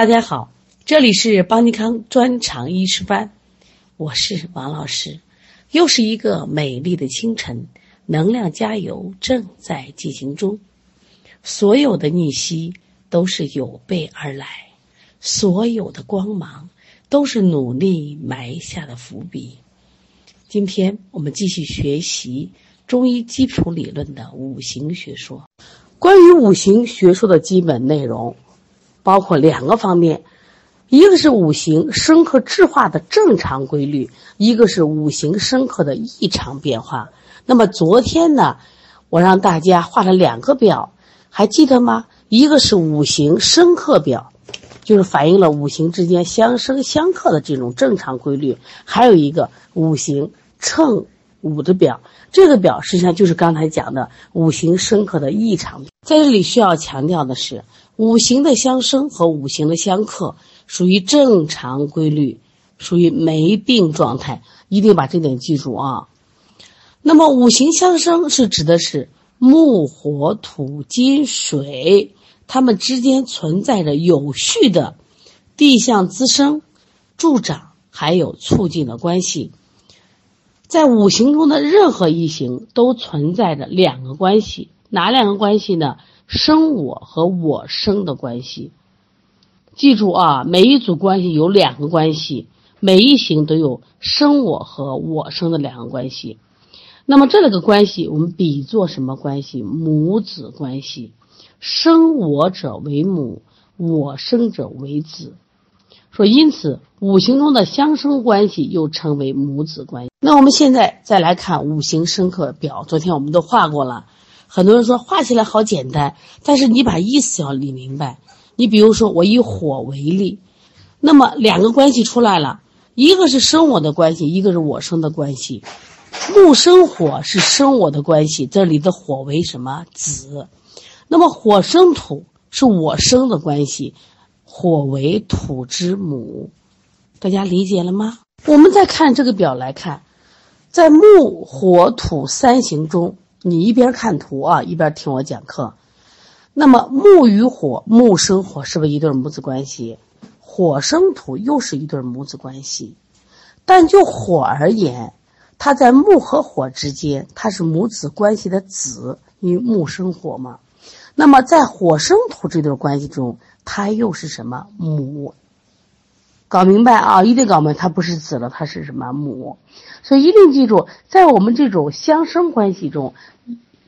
大家好，这里是邦尼康专场医师班，我是王老师。又是一个美丽的清晨，能量加油正在进行中。所有的逆袭都是有备而来，所有的光芒都是努力埋下的伏笔。今天我们继续学习中医基础理论的五行学说。关于五行学说的基本内容，包括两个方面，一个是五行生克制化的正常规律，一个是五行生克的异常变化。那么昨天呢，我让大家画了两个表，还记得吗？一个是五行生克表，就是反映了五行之间相生相克的这种正常规律；还有一个五行乘五的表。这个表实际上就是刚才讲的五行生克的异常。在这里需要强调的是，五行的相生和五行的相克属于正常规律，属于没病状态，一定把这点记住啊。那么五行相生是指的是木、火、土、金、水，它们之间存在着有序的地相滋生、助长还有促进的关系。在五行中的任何一行都存在着两个关系，哪两个关系呢？生我和我生的关系。记住啊，每一组关系有两个关系，每一行都有生我和我生的两个关系。那么这两个关系我们比作什么关系？母子关系。生我者为母，我生者为子。说因此，五行中的相生关系又称为母子关系。那我们现在再来看五行生克表，昨天我们都画过了。很多人说画起来好简单，但是你把意思要理明白。你比如说，我以火为例，那么两个关系出来了，一个是生我的关系，一个是我生的关系。木生火是生我的关系，这里的火为什么子？那么火生土是我生的关系，火为土之母。大家理解了吗？我们再看这个表来看。在木、火、土三行中，你一边看图啊，一边听我讲课。那么木与火，木生火是不是一对母子关系？火生土又是一对母子关系。但就火而言，它在木和火之间，它是母子关系的子，因为木生火嘛。那么在火生土这对关系中，它又是什么母？搞明白啊，一定搞明白，它不是子了，它是什么母？所以一定记住，在我们这种相生关系中，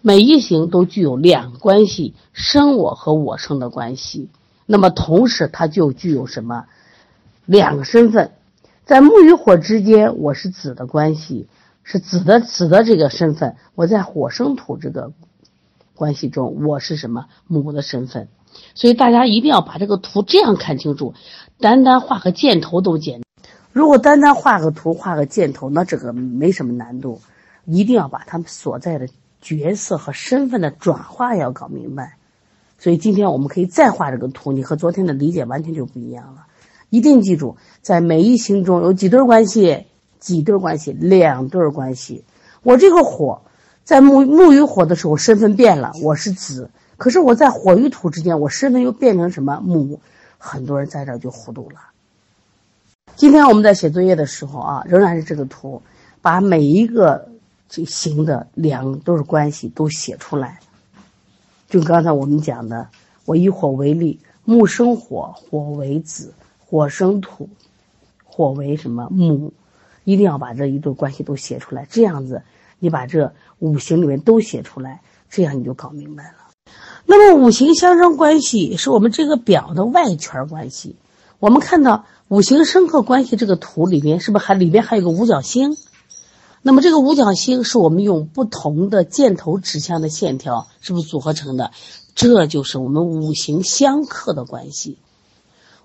每一行都具有两关系：生我和我生的关系。那么同时，它就具有什么两个身份？在木与火之间，我是子的关系，是子的子的这个身份；我在火生土这个关系中，我是什么母的身份？所以大家一定要把这个图这样看清楚，单单画个箭头都简。如果单单画个图、画个箭头，那这个没什么难度。一定要把他们所在的角色和身份的转化要搞明白。所以今天我们可以再画这个图，你和昨天的理解完全就不一样了。一定记住，在每一行中有几对关系？几对关系？两对关系。我这个火，在木木与火的时候身份变了，我是子。可是我在火与土之间，我身份又变成什么母？很多人在这就糊涂了。今天我们在写作业的时候啊，仍然是这个图，把每一个这行的两都是关系都写出来。就刚才我们讲的，我以火为例，木生火，火为子；火生土，火为什么母？一定要把这一对关系都写出来。这样子，你把这五行里面都写出来，这样你就搞明白了。那么五行相生关系是我们这个表的外圈关系。我们看到。五行生克关系这个图里面是不是还里边还有个五角星？那么这个五角星是我们用不同的箭头指向的线条是不是组合成的？这就是我们五行相克的关系。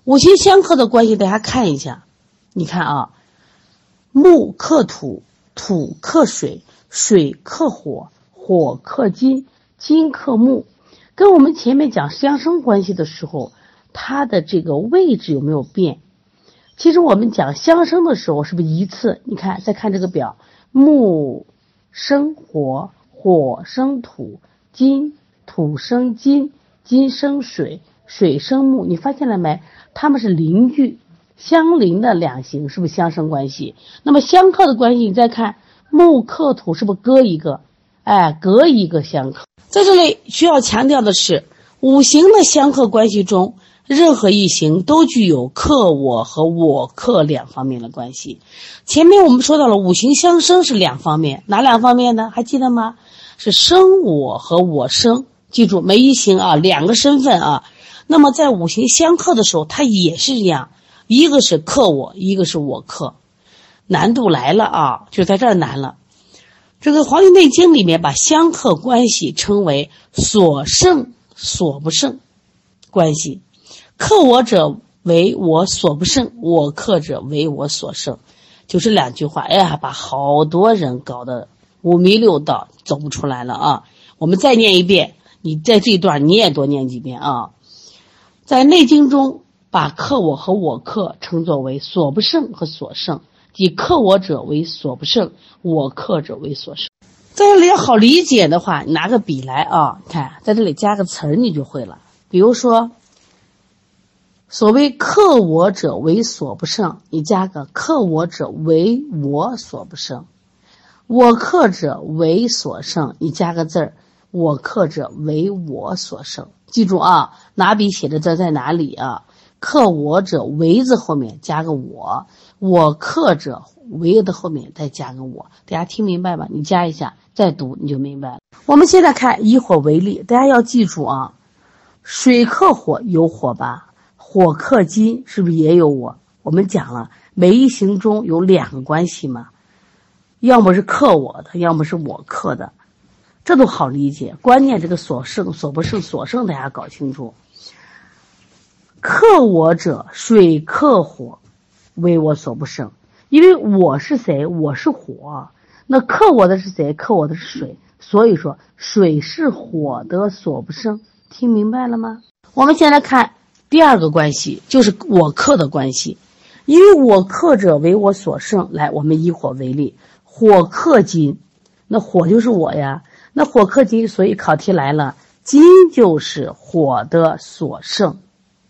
五行相克的关系，大家看一下，你看啊，木克土，土克水，水克火，火克金，金克木。跟我们前面讲相生关系的时候，它的这个位置有没有变？其实我们讲相生的时候，是不是一次？你看，再看这个表，木生火，火生土，金土生金，金生水，水生木，你发现了没？他们是邻居，相邻的两行，是不是相生关系？那么相克的关系，你再看木克土，是不是隔一个？哎，隔一个相克。在这里需要强调的是，五行的相克关系中，任何一行都具有克我和我克两方面的关系。前面我们说到了五行相生是两方面，哪两方面呢？还记得吗？是生我和我生。记住，每一行啊，两个身份啊。那么在五行相克的时候，它也是这样，一个是克我，一个是我克。难度来了啊，就在这儿难了。这个《黄帝内经》里面把相克关系称为所胜所不胜关系，克我者为我所不胜，我克者为我所胜，就这两句话。哎呀，把好多人搞得五迷六道，走不出来了啊！我们再念一遍，你在这一段你也多念几遍啊！在《内经》中，把克我和我克称作为所不胜和所胜。以克我者为所不胜，我克者为所胜。在这里好理解的话，拿个笔来啊，看在这里加个词儿，你就会了。比如说，所谓克我者为所不胜，你加个克我者为我所不胜；我克者为所胜，你加个字儿，我克者为我所胜。记住啊，拿笔写的字在哪里啊？克我者为字后面加个我。我克者唯一的后面再加个我，大家听明白吧？你加一下，再读你就明白了。我们现在看以火为例，大家要记住啊，水克火有火吧？火克金是不是也有我？我们讲了，每一行中有两个关系嘛，要么是克我的，要么是我克的，这都好理解。关键这个所胜所不胜，所胜大家搞清楚。克我者，水克火。为我所不胜，因为我是谁？我是火，那克我的是谁？克我的是水，所以说水是火的所不胜。听明白了吗？我们先来看第二个关系，就是我克的关系，因为我克者为我所胜。来，我们以火为例，火克金，那火就是我呀。那火克金，所以考题来了，金就是火的所胜，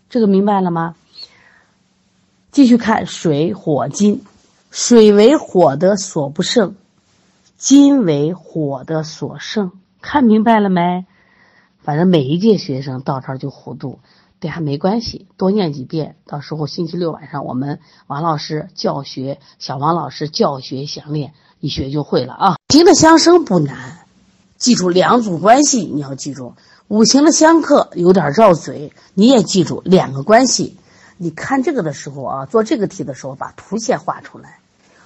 这个明白了吗？继续看水火金，水为火的所不胜，金为火的所胜。看明白了没？反正每一届学生到这儿就糊涂，对还没关系，多念几遍。到时候星期六晚上我们王老师教学，小王老师教学详练，一学就会了啊。五行的相生不难，记住两组关系，你要记住。五行的相克有点绕嘴，你也记住两个关系。你看这个的时候啊，做这个题的时候，把图先画出来。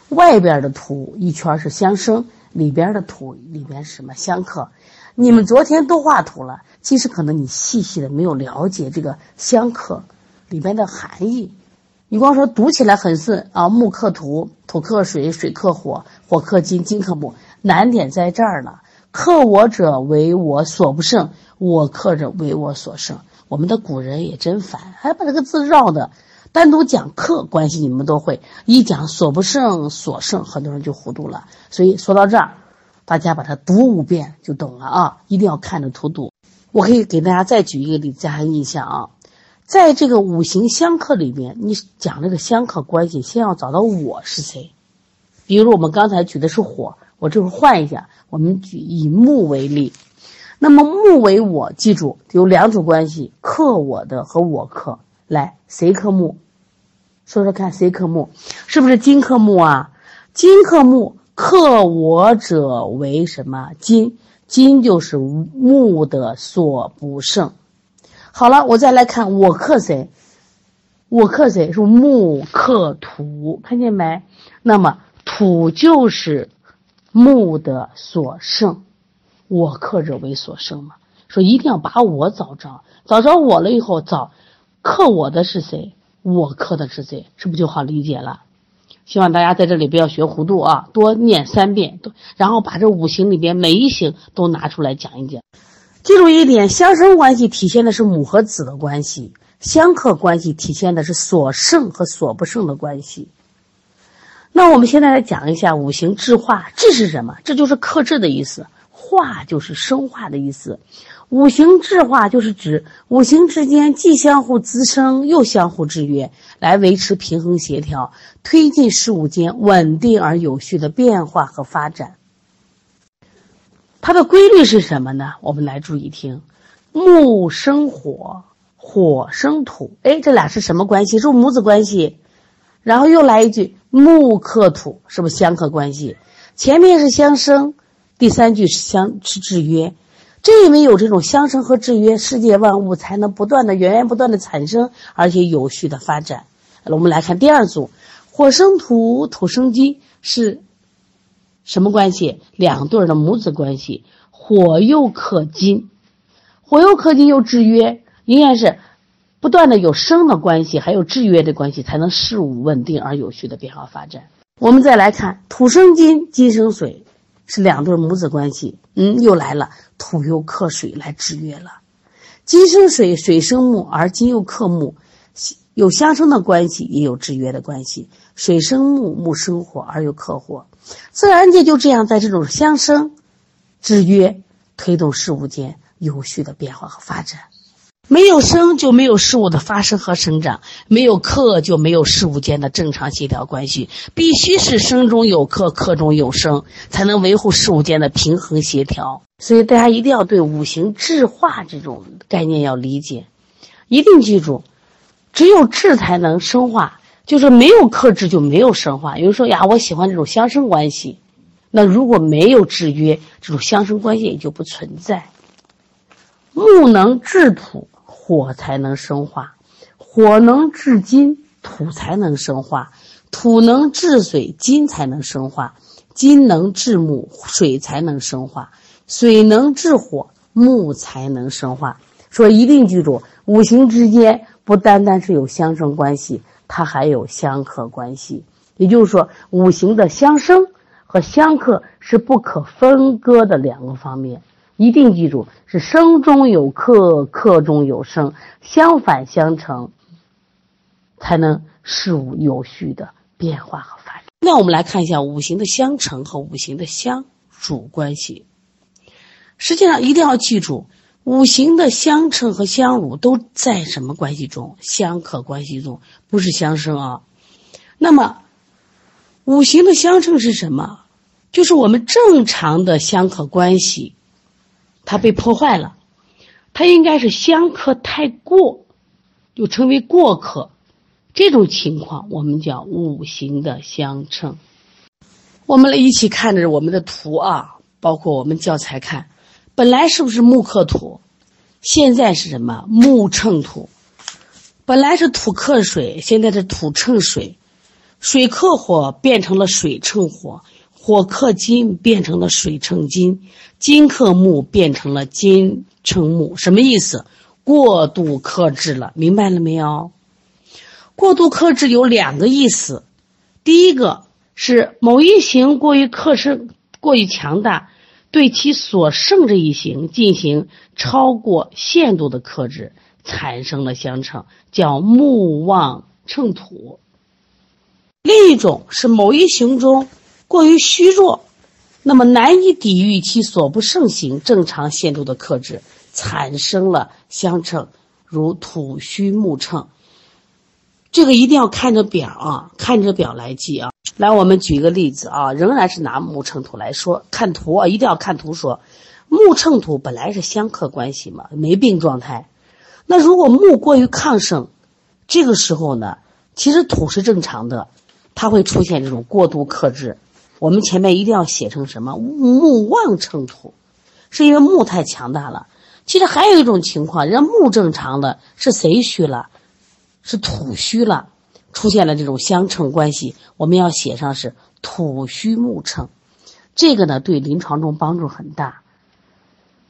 外边的图一圈是相生，里边的图里边是什么相克？你们昨天都画图了，其实可能你细细的没有了解这个相克里边的含义。你光说读起来很顺啊，木克土，土克水，水克火，火克金，金克木。难点在这儿了，克我者为我所不胜，我克者为我所胜。我们的古人也真烦，还把这个字绕的。单独讲课关系，你们都会；一讲所不胜、所胜，很多人就糊涂了。所以说到这儿，大家把它读五遍就懂了啊！一定要看着图读。我可以给大家再举一个例子，加深印象啊。在这个五行相克里面，你讲这个相克关系，先要找到我是谁。比如我们刚才举的是火，我这会换一下，我们举以木为例。那么木为我，记住有两组关系，克我的和我克。来，谁克木？说说看，谁克木？是不是金克木啊？金克木，克我者为什么？金，金就是木的所不胜。好了，我再来看我克谁？我克谁？是木克土，看见没？那么土就是木的所胜。我克者为所生嘛，说一定要把我找着，找着我了以后，找克我的是谁，我克的是谁，是不是就好理解了？希望大家在这里不要学糊涂啊，多念三遍，都然后把这五行里边每一行都拿出来讲一讲。记住一点，相生关系体现的是母和子的关系，相克关系体现的是所胜和所不胜的关系。那我们现在来讲一下五行制化，制是什么？这就是克制的意思。化就是生化的意思。五行制化就是指五行之间既相互滋生又相互制约，来维持平衡协调，推进事物间稳定而有序的变化和发展。它的规律是什么呢？我们来注意听：木生火，火生土。哎，这俩是什么关系？是母子关系。然后又来一句木克土，是不是相克关系？前面是相生，第三句是相是制约。正因为有这种相生和制约，世界万物才能不断的源源不断的产生，而且有序的发展。我们来看第二组，火生土，土生金，是什么关系？两对的母子关系。火又克金，火又克金又制约，应该是不断的有生的关系，还有制约的关系，才能事物稳定而有序的变化发展。我们再来看土生金，金生水。是两对母子关系，嗯，又来了，土又克水来制约了，金生水，水生木，而金又克木，有相生的关系，也有制约的关系。水生木，木生火，而又克火，自然界就这样在这种相生、制约，推动事物间有序的变化和发展。没有生就没有事物的发生和生长，没有克就没有事物间的正常协调关系。必须是生中有克，克中有生，才能维护事物间的平衡协调。所以大家一定要对五行制化这种概念要理解，一定记住，只有制才能生化，就是没有克制就没有生化。有人说呀，我喜欢这种相生关系，那如果没有制约，这种相生关系也就不存在。木能制土。火才能生化，火能制金，土才能生化；土能制水，金才能生化；金能制木，水才能生化；水能制火，木才能生化。说一定记住，五行之间不单单是有相生关系，它还有相克关系。也就是说，五行的相生和相克是不可分割的两个方面。一定记住，是生中有克，克中有生，相反相成，才能事物有序的变化和发展。那我们来看一下五行的相乘和五行的相主关系。实际上，一定要记住，五行的相乘和相侮都在什么关系中？相克关系中，不是相生啊。那么，五行的相乘是什么？就是我们正常的相克关系。它被破坏了，它应该是相克太过，就成为过克，这种情况我们叫五行的相称。我们来一起看着我们的图啊，包括我们教材看，本来是不是木克土？现在是什么木乘土？本来是土克水，现在是土乘水，水克火变成了水乘火。火克金变成了水成金，金克木变成了金成木，什么意思？过度克制了，明白了没有？过度克制有两个意思，第一个是某一行过于克制、过于强大，对其所剩这一行进行超过限度的克制，产生了相乘，叫木旺乘土。另一种是某一行中。过于虚弱，那么难以抵御其所不胜行正常限度的克制，产生了相称，如土虚木乘。这个一定要看着表啊，看着表来记啊。来，我们举一个例子啊，仍然是拿木乘土来说，看图啊，一定要看图说。木乘土本来是相克关系嘛，没病状态。那如果木过于亢盛，这个时候呢，其实土是正常的，它会出现这种过度克制。我们前面一定要写成什么木旺成土，是因为木太强大了。其实还有一种情况，人家木正常的，是谁虚了？是土虚了，出现了这种相乘关系。我们要写上是土虚木乘，这个呢对临床中帮助很大。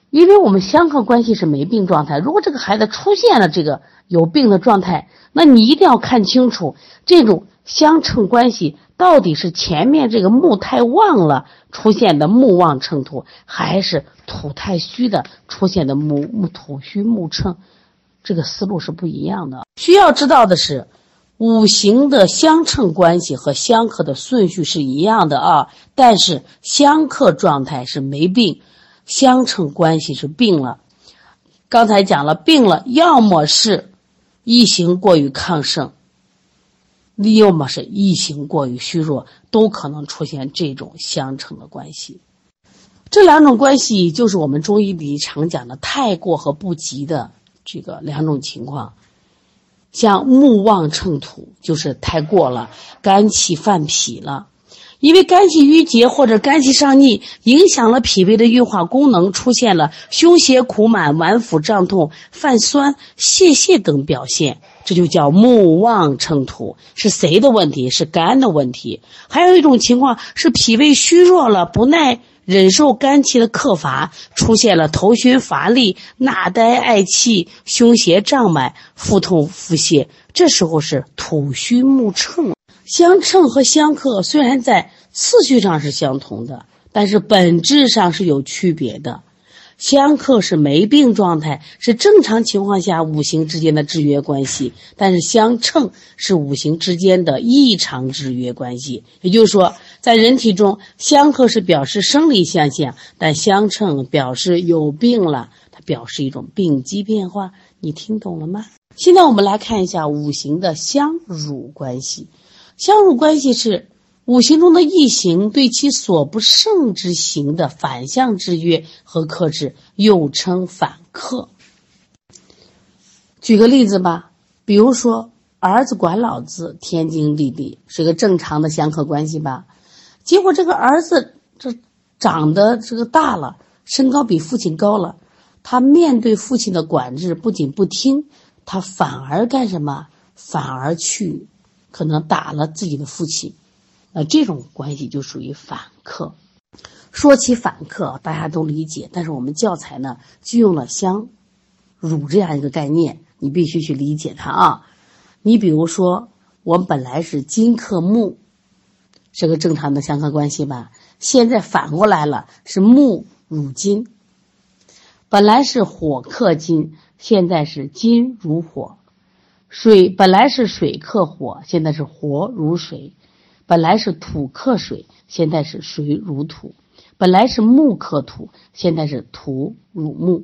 因为我们相克关系是没病状态，如果这个孩子出现了这个有病的状态，那你一定要看清楚这种相乘关系。到底是前面这个木太旺了出现的木旺乘土，还是土太虚的出现的木木土虚木乘？这个思路是不一样的。需要知道的是，五行的相乘关系和相克的顺序是一样的啊，但是相克状态是没病，相称关系是病了。刚才讲了，病了，要么是异行过于亢盛，要么是异形过于虚弱，都可能出现这种相乘的关系。这两种关系就是我们中医里常讲的太过和不及的这个两种情况。像木旺秤土，就是太过了，肝气犯脾了。因为肝气郁结或者肝气上逆，影响了脾胃的运化功能，出现了胸胁苦满、脘腹胀痛、泛酸、泄泻等表现，这就叫木旺秤土。是谁的问题？是肝的问题。还有一种情况是脾胃虚弱了，不耐忍受肝气的克伐，出现了头晕乏力、纳呆嗳气、胸胁胀满、腹痛腹泻，这时候是土虚木秤。相称和相克虽然在次序上是相同的，但是本质上是有区别的。相克是没病状态，是正常情况下五行之间的制约关系；但是相称是五行之间的异常制约关系。也就是说，在人体中，相克是表示生理现象，但相称表示有病了，它表示一种病机变化。你听懂了吗？现在我们来看一下五行的相辱关系。相辱关系是五行中的异行对其所不胜之行的反向制约和克制，又称反克。举个例子吧，比如说儿子管老子天经地义，是一个正常的相克关系吧。结果这个儿子这长得这个大了，身高比父亲高了，他面对父亲的管制不仅不听，他反而干什么？反而去。可能打了自己的父亲，那这种关系就属于反克。说起反克，大家都理解，但是我们教材呢就用了相辱这样一个概念，你必须去理解它啊。你比如说，我们本来是金克木，是个正常的相克关系吧？现在反过来了，是木辱金。本来是火克金，现在是金辱火。水本来是水克火，现在是火如水；本来是土克水，现在是水如土；本来是木克土，现在是土乳木。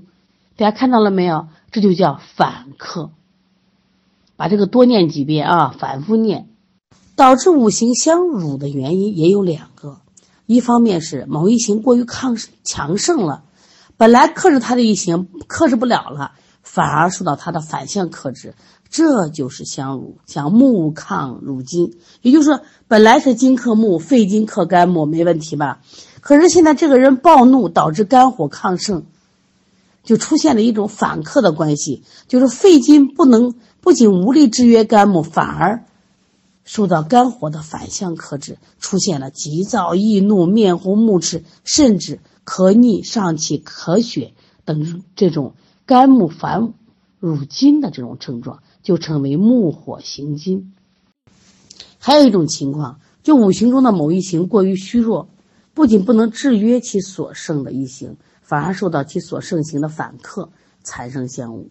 大家看到了没有？这就叫反克。把这个多念几遍啊，反复念。导致五行相乳的原因也有两个：一方面是某一行过于抗强盛了，本来克制它的一行克制不了了，反而受到它的反向克制。这就是相辱，像木抗乳金，也就是说，本来是金克木，肺金克肝木，没问题吧？可是现在这个人暴怒，导致肝火亢盛，就出现了一种反克的关系，就是肺金不能不仅无力制约肝木，反而受到肝火的反向克制，出现了急躁易怒、面红目赤，甚至咳逆、上气、咳血等这种肝木反乳金的这种症状。就称为木火行金。还有一种情况，就五行中的某一行过于虚弱，不仅不能制约其所胜的一行，反而受到其所胜行的反克，产生相侮。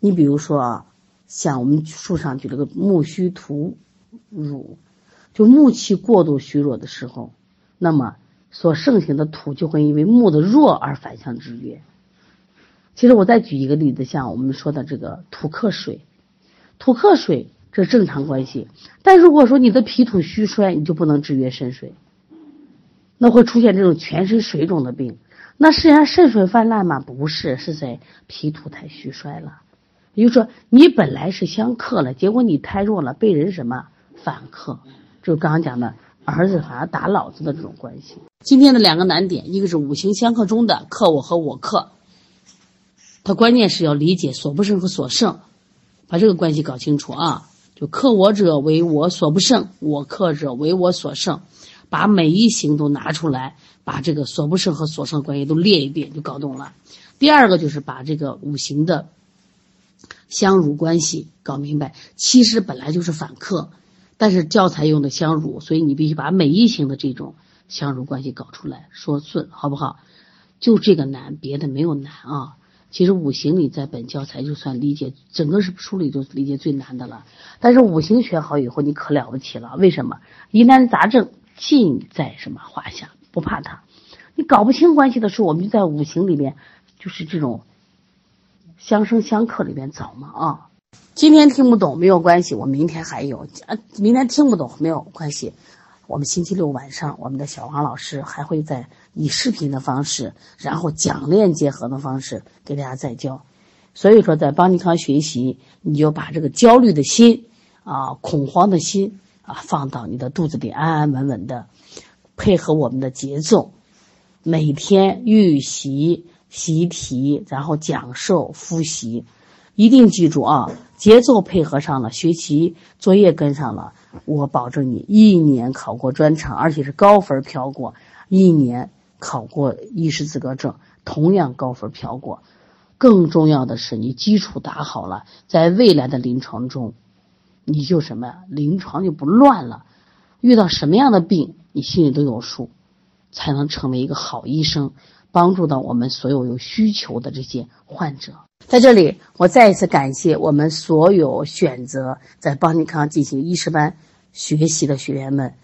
你比如说啊，像我们书上举了个木虚土辱，就木气过度虚弱的时候，那么所盛行的土就会因为木的弱而反向制约。其实我再举一个例子，像我们说的这个土克水，土克水这是正常关系。但如果说你的脾土虚衰，你就不能制约肾水，那会出现这种全身水肿的病。那是然肾水泛滥吗？不是，是在脾土太虚衰了。也就是说，你本来是相克了，结果你太弱了，被人什么反克？就刚刚讲的儿子反而打老子的这种关系。今天的两个难点，一个是五行相克中的克我和我克。它关键是要理解所不胜和所胜，把这个关系搞清楚啊！就克我者为我所不胜，我克者为我所胜，把每一行都拿出来，把这个所不胜和所胜关系都列一遍，就搞懂了。第二个就是把这个五行的相辱关系搞明白，其实本来就是反克，但是教材用的相辱，所以你必须把每一行的这种相辱关系搞出来，说顺，好不好？就这个难，别的没有难啊。其实五行里在本教材就算理解整个是书里就理解最难的了，但是五行学好以后你可了不起了，为什么？疑难杂症尽在什么话下，不怕它。你搞不清关系的时候，我们就在五行里面，就是这种相生相克里面找嘛啊。今天听不懂没有关系，我明天还有啊。明天听不懂没有关系，我们星期六晚上，我们的小王老师还会在以视频的方式，然后讲练结合的方式给大家再教。所以说，在邦尼康学习，你就把这个焦虑的心啊、恐慌的心啊放到你的肚子里，安安稳稳的，配合我们的节奏，每天预习、习题，然后讲授、复习，一定记住啊，节奏配合上了，学习作业跟上了，我保证你一年考过专场，而且是高分飘过，一年考过医师资格证，同样高分飘过。更重要的是，你基础打好了，在未来的临床中，你就什么呀？临床就不乱了。遇到什么样的病，你心里都有数，才能成为一个好医生，帮助到我们所有有需求的这些患者。在这里，我再一次感谢我们所有选择在邦尼康进行医师班学习的学员们，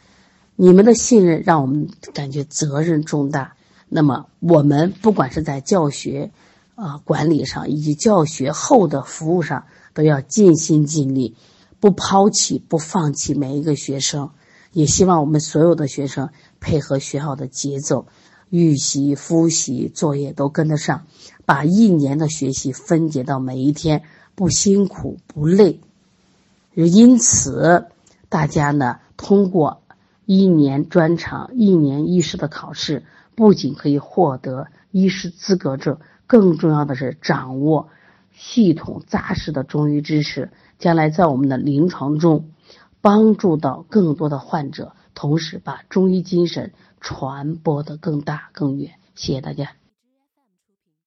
你们的信任让我们感觉责任重大。那么，我们不管是在教学，啊，管理上以及教学后的服务上，都要尽心尽力，不抛弃、不放弃每一个学生。也希望我们所有的学生配合学校的节奏，预习、复习、作业都跟得上，把一年的学习分解到每一天，不辛苦、不累。因此，大家呢通过一年专场、一年医师的考试，不仅可以获得医师资格证。更重要的是掌握系统扎实的中医知识，将来在我们的临床中帮助到更多的患者，同时把中医精神传播的更大更远。谢谢大家。